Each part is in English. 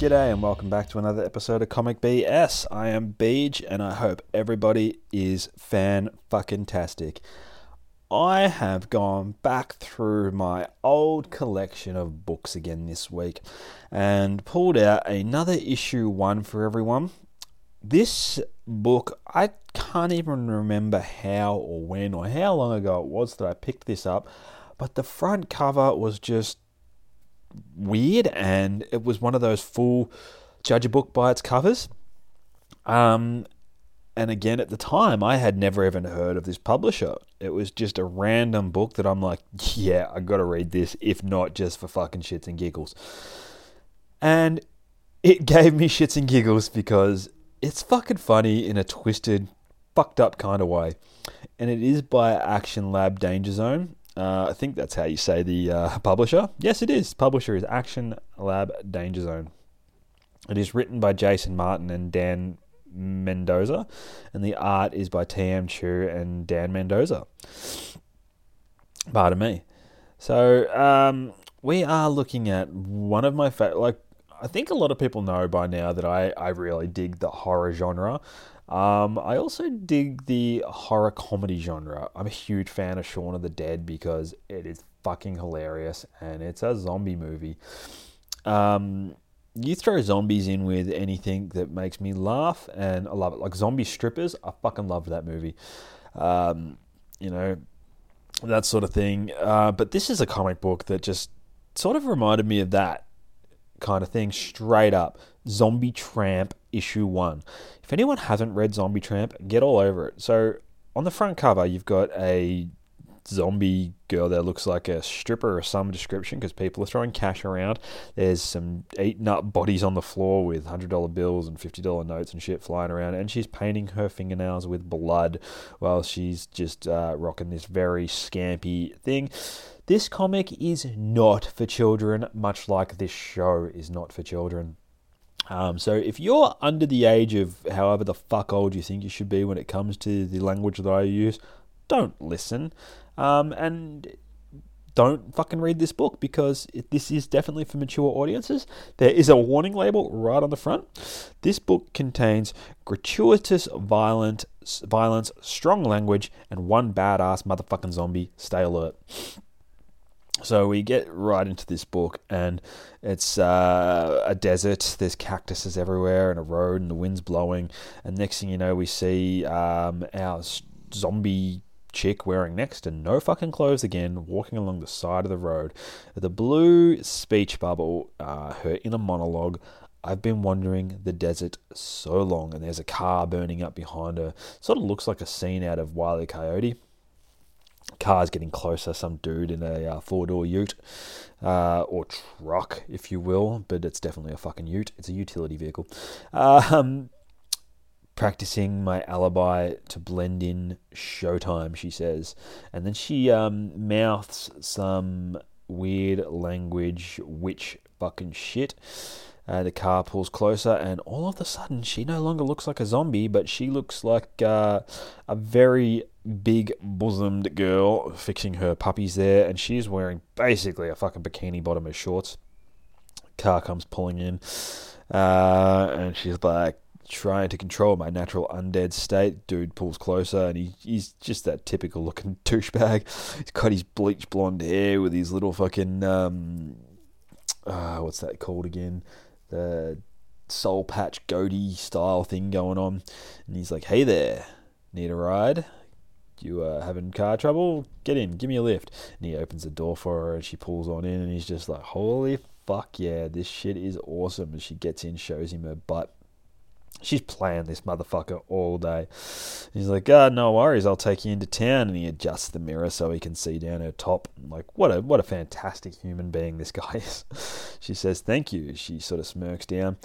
G'day and welcome back to another episode of Comic BS. I am Beej and I hope everybody is fan fucking tastic. I have gone back through my old collection of books again this week and pulled out another issue one for everyone. This book, I can't even remember how or when or how long ago it was that I picked this up, but the front cover was just weird and it was one of those full judge a book by its covers. Um and again at the time i had never even heard of this publisher. It was just a random book that i'm like yeah i gotta read this if not just for fucking shits and giggles. And it gave me shits and giggles because it's fucking funny in a twisted fucked up kind of way. And it is by action lab danger zone uh, I think that's how you say the uh, publisher. Yes, it is. Publisher is Action Lab Danger Zone. It is written by Jason Martin and Dan Mendoza, and the art is by T.M. Chu and Dan Mendoza. Pardon me. So um, we are looking at one of my favorite. Like I think a lot of people know by now that I I really dig the horror genre. Um, I also dig the horror comedy genre. I'm a huge fan of Shaun of the Dead because it is fucking hilarious and it's a zombie movie. Um, you throw zombies in with anything that makes me laugh, and I love it. Like zombie strippers, I fucking loved that movie. Um, you know, that sort of thing. Uh, but this is a comic book that just sort of reminded me of that kind of thing straight up. Zombie Tramp issue one. If anyone hasn't read Zombie Tramp, get all over it. So on the front cover, you've got a zombie girl that looks like a stripper or some description because people are throwing cash around. There's some eaten up bodies on the floor with $100 bills and $50 notes and shit flying around, and she's painting her fingernails with blood while she's just uh, rocking this very scampy thing. This comic is not for children, much like this show is not for children. Um, so if you're under the age of however the fuck old you think you should be when it comes to the language that I use, don't listen. Um, and don't fucking read this book because it, this is definitely for mature audiences. There is a warning label right on the front. This book contains gratuitous violent violence, strong language, and one badass motherfucking zombie. Stay alert. So we get right into this book, and it's uh, a desert. There's cactuses everywhere, and a road, and the wind's blowing. And next thing you know, we see um, our zombie chick wearing next to no fucking clothes again, walking along the side of the road. The blue speech bubble, uh, her inner monologue. I've been wandering the desert so long, and there's a car burning up behind her. Sort of looks like a scene out of Wile E. Coyote car's getting closer. Some dude in a uh, four door ute uh, or truck, if you will, but it's definitely a fucking ute. It's a utility vehicle. Um, practicing my alibi to blend in showtime, she says. And then she um, mouths some weird language, witch fucking shit. Uh, the car pulls closer, and all of a sudden, she no longer looks like a zombie, but she looks like uh, a very big bosomed girl fixing her puppies there, and she's wearing basically a fucking bikini bottom of shorts. Car comes pulling in, uh, and she's like trying to control my natural undead state. Dude pulls closer, and he, he's just that typical looking douchebag. He's got his bleach blonde hair with his little fucking um, uh, what's that called again? The soul patch goatee style thing going on, and he's like, "Hey there, need a ride?" you uh, having car trouble? Get in, give me a lift. And he opens the door for her and she pulls on in and he's just like, holy fuck yeah, this shit is awesome. And she gets in, shows him her butt. She's playing this motherfucker all day. He's like, ah, no worries, I'll take you into town. And he adjusts the mirror so he can see down her top. Like, what a what a fantastic human being this guy is. She says, thank you. She sort of smirks down.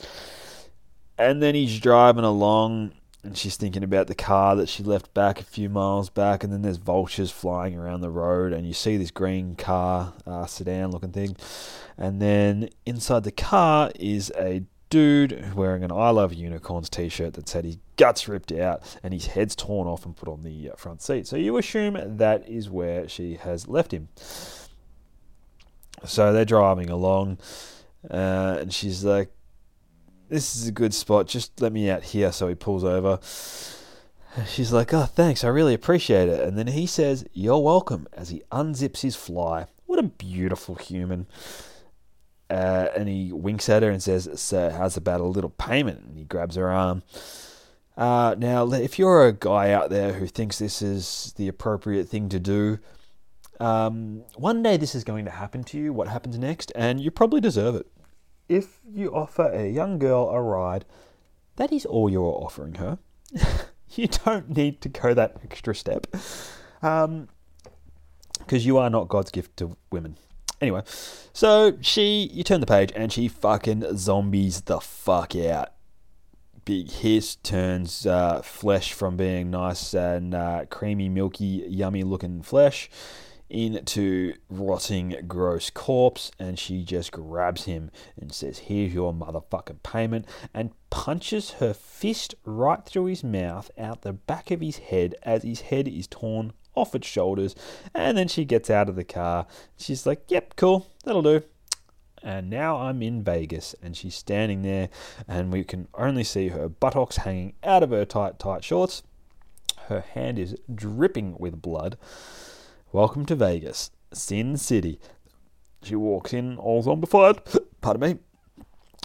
And then he's driving along and she's thinking about the car that she left back a few miles back, and then there's vultures flying around the road, and you see this green car, uh, sedan looking thing, and then inside the car is a dude wearing an I Love Unicorns t shirt that's had his guts ripped out and his head's torn off and put on the uh, front seat. So you assume that is where she has left him. So they're driving along, uh, and she's like, this is a good spot. Just let me out here. So he pulls over. She's like, oh, thanks. I really appreciate it. And then he says, you're welcome, as he unzips his fly. What a beautiful human. Uh, and he winks at her and says, So, how's about a little payment? And he grabs her arm. Uh, now, if you're a guy out there who thinks this is the appropriate thing to do, um, one day this is going to happen to you. What happens next? And you probably deserve it if you offer a young girl a ride, that is all you're offering her. you don't need to go that extra step. Um, because you are not God's gift to women. Anyway, so she, you turn the page and she fucking zombies the fuck out. Big hiss turns uh, flesh from being nice and uh, creamy, milky, yummy looking flesh into rotting, gross corpse, and she just grabs him and says, Here's your motherfucking payment, and punches her fist right through his mouth out the back of his head as his head is torn off its shoulders. And then she gets out of the car. She's like, Yep, cool, that'll do. And now I'm in Vegas, and she's standing there, and we can only see her buttocks hanging out of her tight, tight shorts. Her hand is dripping with blood Welcome to Vegas, Sin City. She walks in, all zombified, pardon me,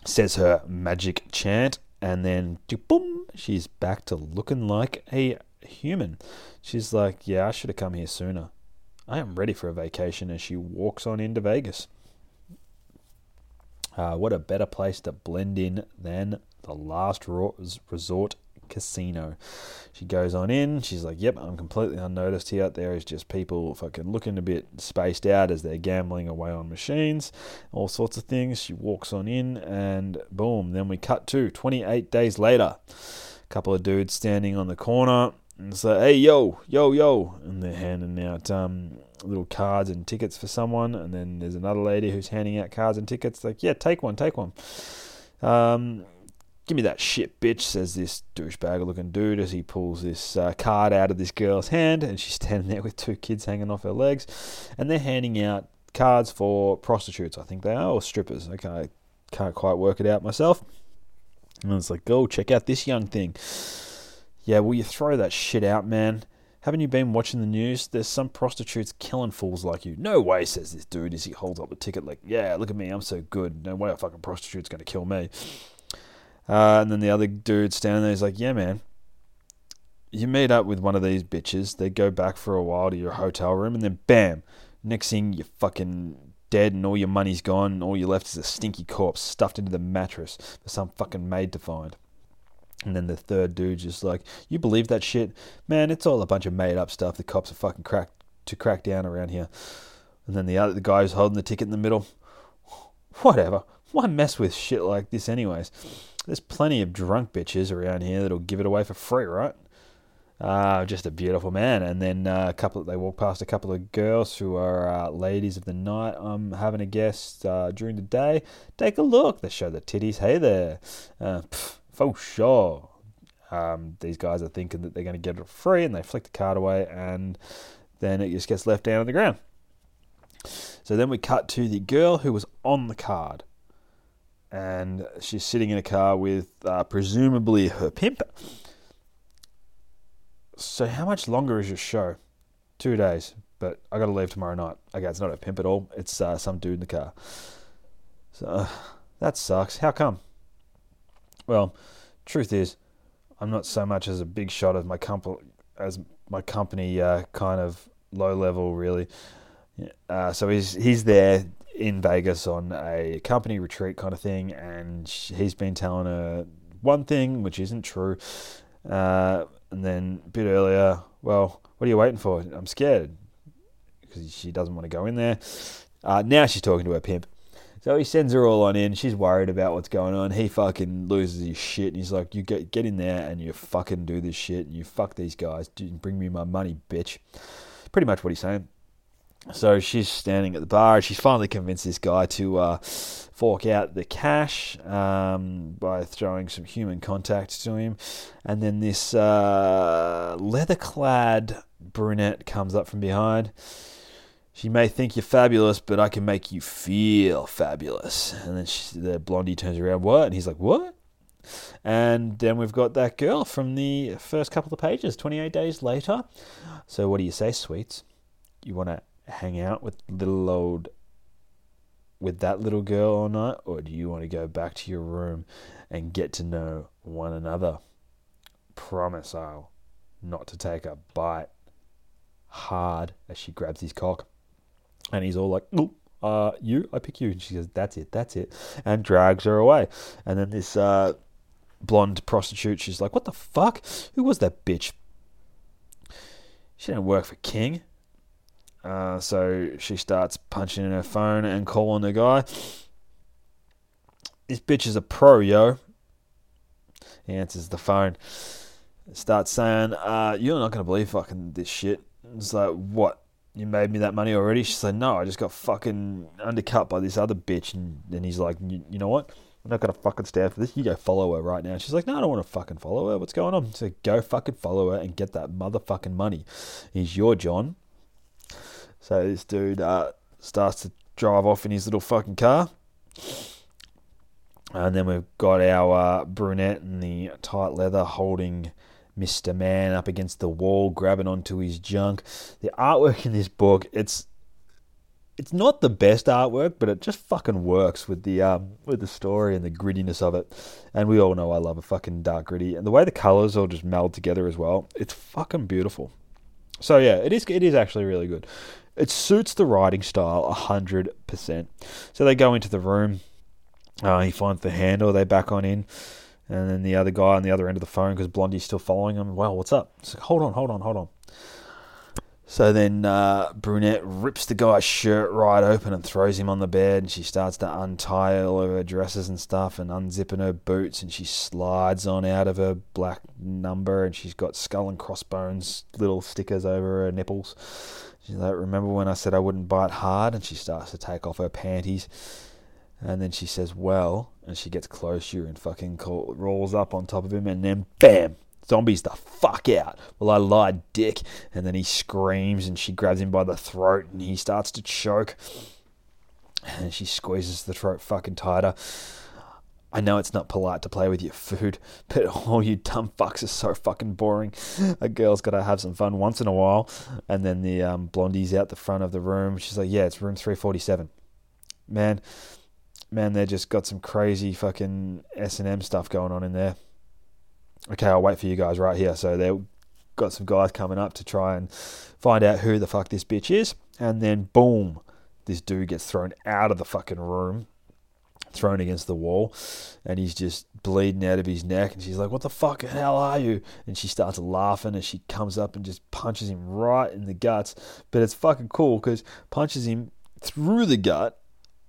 says her magic chant, and then boom, she's back to looking like a human. She's like, Yeah, I should have come here sooner. I am ready for a vacation as she walks on into Vegas. Uh, what a better place to blend in than the last resort casino. She goes on in. She's like, "Yep, I'm completely unnoticed here. There is just people fucking looking a bit spaced out as they're gambling away on machines, all sorts of things." She walks on in, and boom. Then we cut to 28 days later. A couple of dudes standing on the corner. And like, hey, yo, yo, yo. And they're handing out um, little cards and tickets for someone. And then there's another lady who's handing out cards and tickets. Like, yeah, take one, take one. Um, Give me that shit, bitch, says this douchebag looking dude as he pulls this uh, card out of this girl's hand, and she's standing there with two kids hanging off her legs, and they're handing out cards for prostitutes, I think they are, or strippers. I can't, can't quite work it out myself. And it's like, go check out this young thing. Yeah, will you throw that shit out, man? Haven't you been watching the news? There's some prostitutes killing fools like you. No way, says this dude as he holds up the ticket, like, yeah, look at me, I'm so good. No way a fucking prostitute's gonna kill me. Uh, and then the other dude standing there is like, yeah, man. You meet up with one of these bitches, they go back for a while to your hotel room, and then bam, next thing you're fucking dead and all your money's gone, and all you're left is a stinky corpse stuffed into the mattress for some fucking maid to find. And then the third dude just like, you believe that shit? Man, it's all a bunch of made up stuff. The cops are fucking cracked to crack down around here. And then the other the guy who's holding the ticket in the middle, whatever. Why mess with shit like this, anyways? There's plenty of drunk bitches around here that'll give it away for free, right? Uh, just a beautiful man. And then uh, a couple, they walk past a couple of girls who are uh, ladies of the night. I'm having a guest uh, during the day. Take a look. They show the titties. Hey there, uh, pff, for sure. Um, these guys are thinking that they're going to get it free, and they flick the card away, and then it just gets left down on the ground. So then we cut to the girl who was on the card and she's sitting in a car with uh, presumably her pimp. So, how much longer is your show? Two days, but I got to leave tomorrow night. Okay, it's not a pimp at all. It's uh, some dude in the car. So uh, that sucks. How come? Well, truth is, I'm not so much as a big shot as my company as my company uh, kind of low level really. Uh, so he's he's there in Vegas on a company retreat kind of thing, and he's been telling her one thing which isn't true, uh, and then a bit earlier, well, what are you waiting for? I'm scared because she doesn't want to go in there. Uh, now she's talking to her pimp. So he sends her all on in. She's worried about what's going on. He fucking loses his shit. And he's like, "You get get in there and you fucking do this shit and you fuck these guys. Bring me my money, bitch." Pretty much what he's saying. So she's standing at the bar. and She's finally convinced this guy to uh, fork out the cash um, by throwing some human contact to him. And then this uh, leather clad brunette comes up from behind. She may think you're fabulous, but I can make you feel fabulous. And then she, the blondie turns around, what? And he's like, what? And then we've got that girl from the first couple of pages, 28 days later. So what do you say, sweets? You want to hang out with little old with that little girl or not or do you want to go back to your room and get to know one another promise i'll not to take a bite hard as she grabs his cock and he's all like uh, you i pick you and she goes that's it that's it and drags her away and then this uh, blonde prostitute she's like what the fuck who was that bitch she didn't work for king uh, so she starts punching in her phone and calling the guy. This bitch is a pro, yo. He answers the phone. Starts saying, uh, You're not going to believe fucking this shit. It's like, What? You made me that money already? She's like, No, I just got fucking undercut by this other bitch. And then he's like, You know what? I'm not going to fucking stand for this. You go follow her right now. She's like, No, I don't want to fucking follow her. What's going on? So go fucking follow her and get that motherfucking money. He's your John. So this dude uh, starts to drive off in his little fucking car. And then we've got our uh, brunette in the tight leather holding Mr. Man up against the wall, grabbing onto his junk. The artwork in this book, it's it's not the best artwork, but it just fucking works with the um, with the story and the grittiness of it. And we all know I love a fucking dark gritty, and the way the colors all just meld together as well. It's fucking beautiful. So yeah, it is it is actually really good. It suits the writing style 100%. So they go into the room. Uh, he finds the handle. They back on in. And then the other guy on the other end of the phone, because Blondie's still following him. Well, what's up? It's Like, hold on, hold on, hold on. So then uh, Brunette rips the guy's shirt right open and throws him on the bed. And she starts to untie all of her dresses and stuff and unzipping her boots. And she slides on out of her black number. And she's got skull and crossbones little stickers over her nipples. She's like, remember when I said I wouldn't bite hard? And she starts to take off her panties. And then she says, well, and she gets closer and fucking call, rolls up on top of him. And then, bam, zombies the fuck out. Well, I lied, dick. And then he screams and she grabs him by the throat and he starts to choke. And she squeezes the throat fucking tighter. I know it's not polite to play with your food, but all you dumb fucks are so fucking boring. A girl's got to have some fun once in a while. And then the um, blondie's out the front of the room. She's like, yeah, it's room 347. Man, man, they just got some crazy fucking S&M stuff going on in there. Okay, I'll wait for you guys right here. So they've got some guys coming up to try and find out who the fuck this bitch is. And then, boom, this dude gets thrown out of the fucking room thrown against the wall and he's just bleeding out of his neck and she's like what the fuck hell are you and she starts laughing and she comes up and just punches him right in the guts but it's fucking cool because punches him through the gut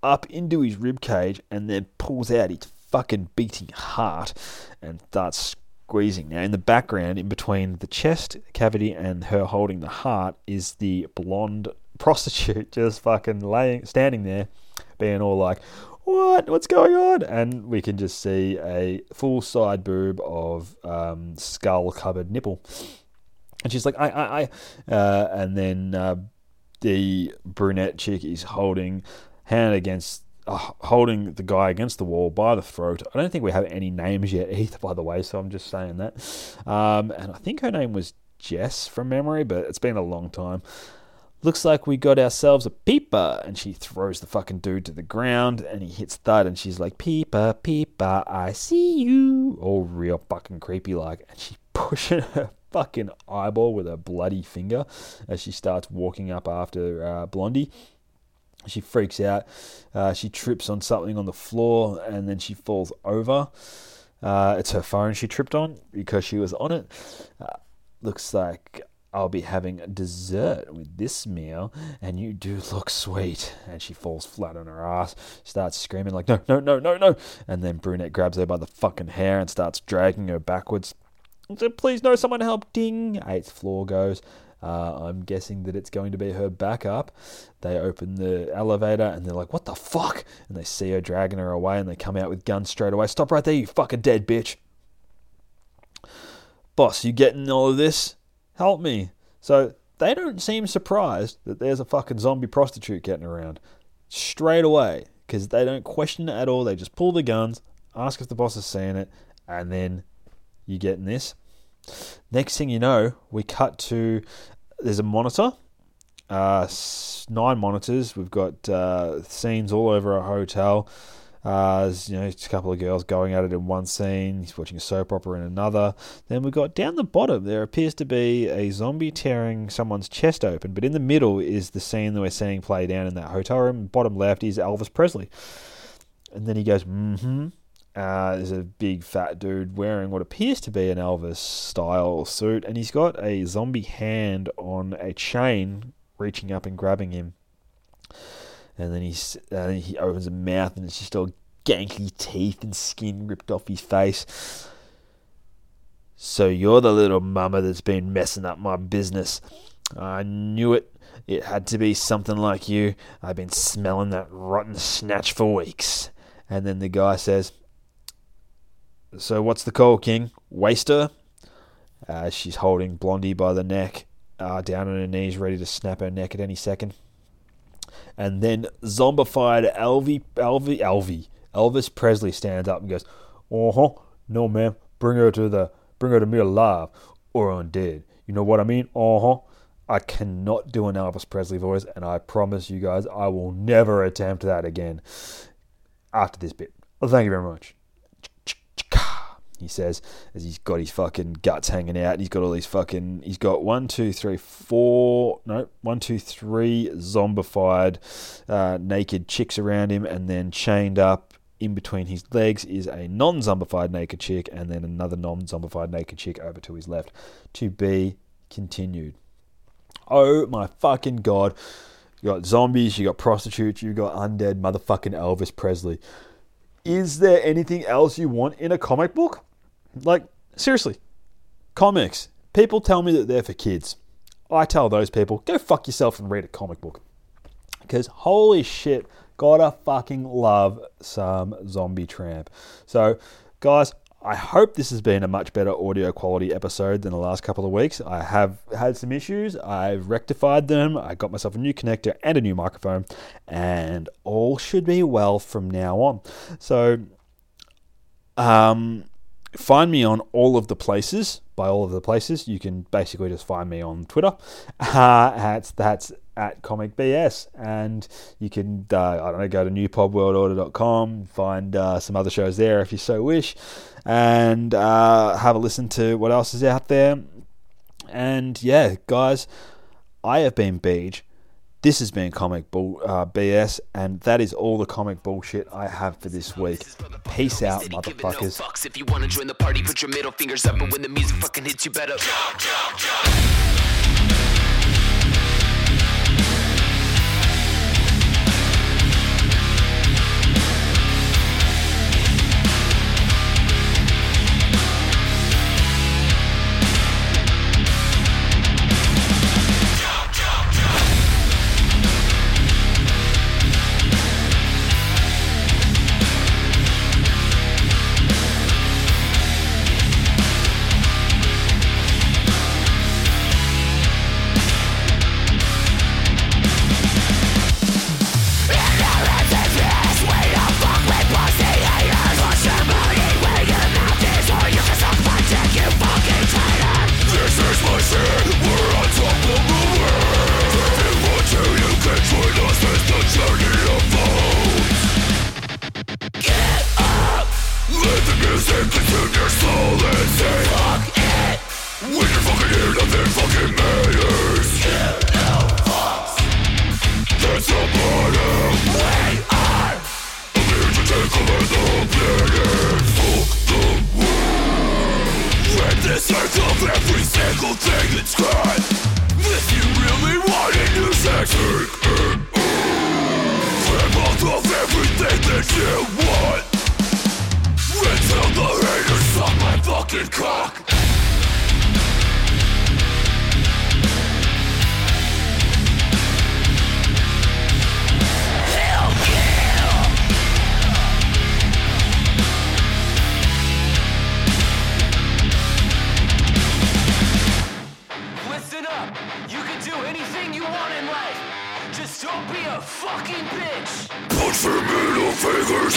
up into his rib cage and then pulls out his fucking beating heart and starts squeezing now in the background in between the chest cavity and her holding the heart is the blonde prostitute just fucking laying standing there being all like what? What's going on? And we can just see a full side boob of um, skull covered nipple. And she's like, I, I, I. Uh, and then uh, the brunette chick is holding hand against, uh, holding the guy against the wall by the throat. I don't think we have any names yet either, by the way, so I'm just saying that. Um, and I think her name was Jess from memory, but it's been a long time. Looks like we got ourselves a peeper. And she throws the fucking dude to the ground and he hits thud and she's like, Peeper, peeper, I see you. All real fucking creepy like. And she pushing her fucking eyeball with a bloody finger as she starts walking up after uh, Blondie. She freaks out. Uh, she trips on something on the floor and then she falls over. Uh, it's her phone she tripped on because she was on it. Uh, looks like I'll be having dessert with this meal, and you do look sweet. And she falls flat on her ass, starts screaming like, no, no, no, no, no. And then Brunette grabs her by the fucking hair and starts dragging her backwards. Please, no, someone help. Ding. Eighth floor goes. Uh, I'm guessing that it's going to be her backup. They open the elevator and they're like, What the fuck? And they see her dragging her away and they come out with guns straight away. Stop right there, you fucking dead bitch. Boss, you getting all of this? Help me. So they don't seem surprised that there's a fucking zombie prostitute getting around straight away because they don't question it at all. They just pull the guns, ask if the boss is seeing it, and then you getting this. Next thing you know, we cut to there's a monitor, uh, nine monitors. We've got uh, scenes all over a hotel. Uh, there's, you know, a couple of girls going at it in one scene. He's watching a soap opera in another. Then we've got down the bottom, there appears to be a zombie tearing someone's chest open, but in the middle is the scene that we're seeing play down in that hotel room. Bottom left is Elvis Presley. And then he goes, mm hmm. Uh, there's a big fat dude wearing what appears to be an Elvis style suit, and he's got a zombie hand on a chain reaching up and grabbing him. And then he's, uh, he opens a mouth, and it's just all ganky teeth and skin ripped off his face. So you're the little mama that's been messing up my business. I knew it. It had to be something like you. I've been smelling that rotten snatch for weeks. And then the guy says, so what's the call, King? Waster? Uh, she's holding Blondie by the neck, uh, down on her knees, ready to snap her neck at any second. And then zombified Elvie, Elvie, Elvie, Elvis Presley stands up and goes, "Uh huh, no, ma'am, bring her to the, bring her to me alive or undead. You know what I mean? Uh huh." I cannot do an Elvis Presley voice, and I promise you guys, I will never attempt that again after this bit. Well, thank you very much he says, as he's got his fucking guts hanging out. He's got all these fucking. He's got one, two, three, four. No, one, two, three zombified uh, naked chicks around him, and then chained up in between his legs is a non zombified naked chick, and then another non zombified naked chick over to his left. To be continued. Oh my fucking god. You got zombies, you got prostitutes, you got undead motherfucking Elvis Presley. Is there anything else you want in a comic book? Like, seriously, comics. People tell me that they're for kids. I tell those people, go fuck yourself and read a comic book. Because holy shit, gotta fucking love some zombie tramp. So, guys, I hope this has been a much better audio quality episode than the last couple of weeks. I have had some issues, I've rectified them, I got myself a new connector and a new microphone, and all should be well from now on. So, um, find me on all of the places. By all of the places, you can basically just find me on Twitter. Uh, that's that's at Comic BS, and you can uh, I don't know go to newpodworldorder.com, find uh, some other shows there if you so wish, and uh, have a listen to what else is out there. And yeah, guys, I have been Beej. This has been Comic Bull uh, BS, and that is all the comic bullshit I have for this week. Peace out, motherfuckers. If you wanna join the party, put your middle fingers up, and when the music fucking hits, you better. You want Until the haters suck my fucking cock Don't be a fucking bitch! Punch your middle fingers